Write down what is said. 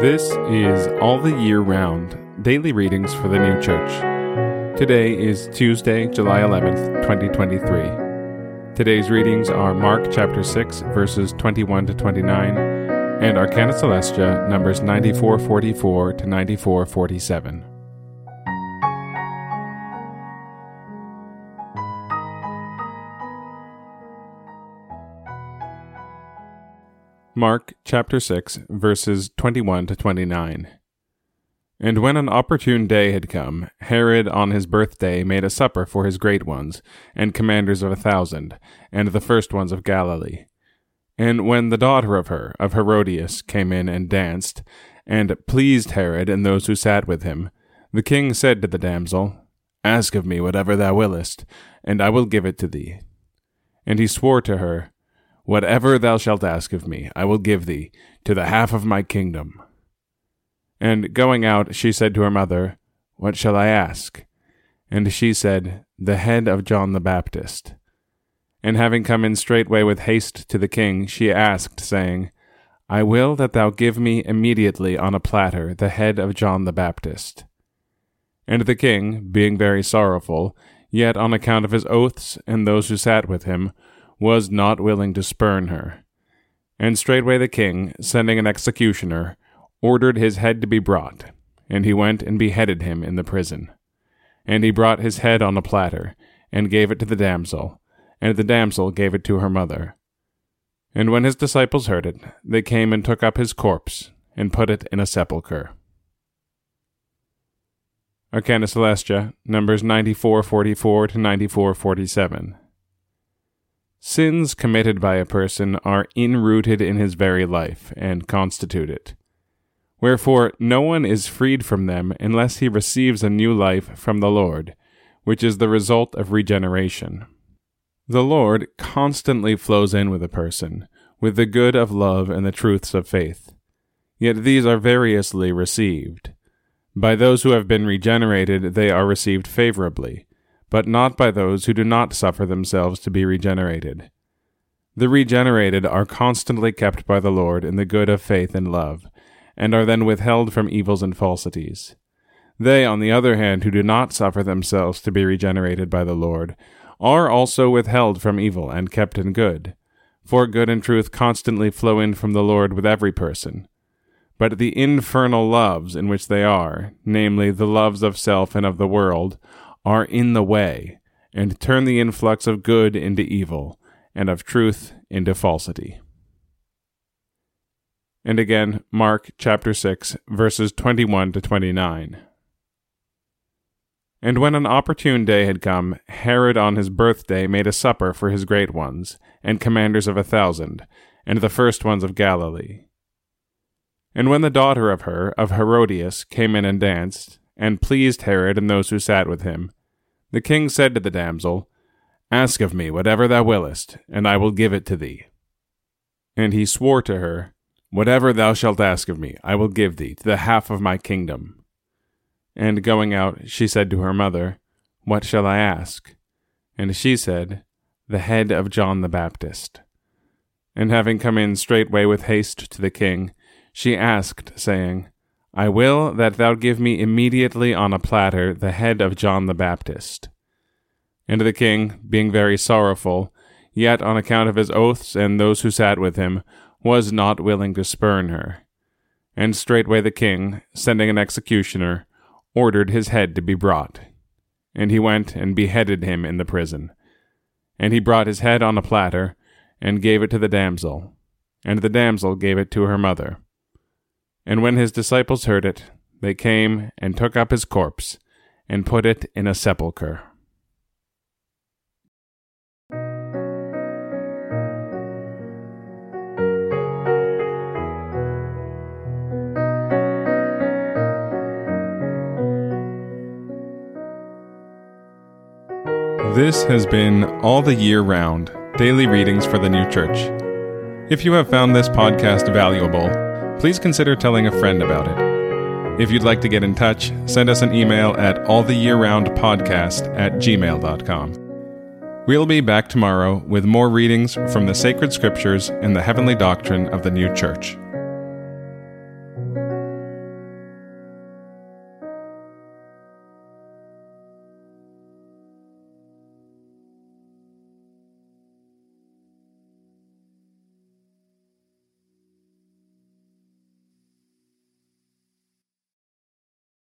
This is All the Year Round Daily Readings for the New Church. Today is Tuesday, July 11th, 2023. Today's readings are Mark chapter 6, verses 21 to 29, and Arcana Coelestia, numbers 9444 to 9447. Mark chapter 6, verses 21 to 29. And when an opportune day had come, Herod on his birthday made a supper for his great ones, and commanders of a thousand, and the first ones of Galilee. And when the daughter of her, of Herodias, came in and danced, and pleased Herod and those who sat with him, the king said to the damsel, Ask of me whatever thou willest, and I will give it to thee. And he swore to her, Whatever thou shalt ask of me, I will give thee, to the half of my kingdom. And going out, she said to her mother, What shall I ask? And she said, The head of John the Baptist. And having come in straightway with haste to the king, she asked, saying, I will that thou give me immediately on a platter the head of John the Baptist. And the king, being very sorrowful, yet on account of his oaths and those who sat with him, was not willing to spurn her. And straightway the king, sending an executioner, ordered his head to be brought, and he went and beheaded him in the prison. And he brought his head on a platter, and gave it to the damsel, and the damsel gave it to her mother. And when his disciples heard it, they came and took up his corpse, and put it in a sepulchre. Arcana Coelestia, numbers 9444 to 9447. Sins committed by a person are inrooted in his very life and constitute it. Wherefore, no one is freed from them unless he receives a new life from the Lord, which is the result of regeneration. The Lord constantly flows in with a person, with the good of love and the truths of faith. Yet these are variously received. By those who have been regenerated, they are received favorably but not by those who do not suffer themselves to be regenerated. The regenerated are constantly kept by the Lord in the good of faith and love, and are then withheld from evils and falsities. They, on the other hand, who do not suffer themselves to be regenerated by the Lord, are also withheld from evil and kept in good. For good and truth constantly flow in from the Lord with every person. But the infernal loves in which they are, namely the loves of self and of the world, are in the way, and turn the influx of good into evil, and of truth into falsity. And again, Mark chapter 6, verses 21 to 29. And when an opportune day had come, Herod on his birthday made a supper for his great ones, and commanders of a thousand, and the first ones of Galilee. And when the daughter of her, of Herodias, came in and danced, and pleased Herod and those who sat with him, the king said to the damsel, Ask of me whatever thou willest, and I will give it to thee. And he swore to her, Whatever thou shalt ask of me, I will give thee, to the half of my kingdom. And going out, she said to her mother, What shall I ask? And she said, The head of John the Baptist. And having come in straightway with haste to the king, she asked, saying, I will that thou give me immediately on a platter the head of John the Baptist. And the king, being very sorrowful, yet on account of his oaths and those who sat with him, was not willing to spurn her. And straightway the king, sending an executioner, ordered his head to be brought. And he went and beheaded him in the prison. And he brought his head on a platter, and gave it to the damsel. And the damsel gave it to her mother. And when his disciples heard it, they came and took up his corpse and put it in a sepulchre. This has been All the Year Round Daily Readings for the New Church. If you have found this podcast valuable, please consider telling a friend about it. If you'd like to get in touch, send us an email at alltheyearroundpodcast at gmail.com. We'll be back tomorrow with more readings from the sacred scriptures and the heavenly doctrine of the new church.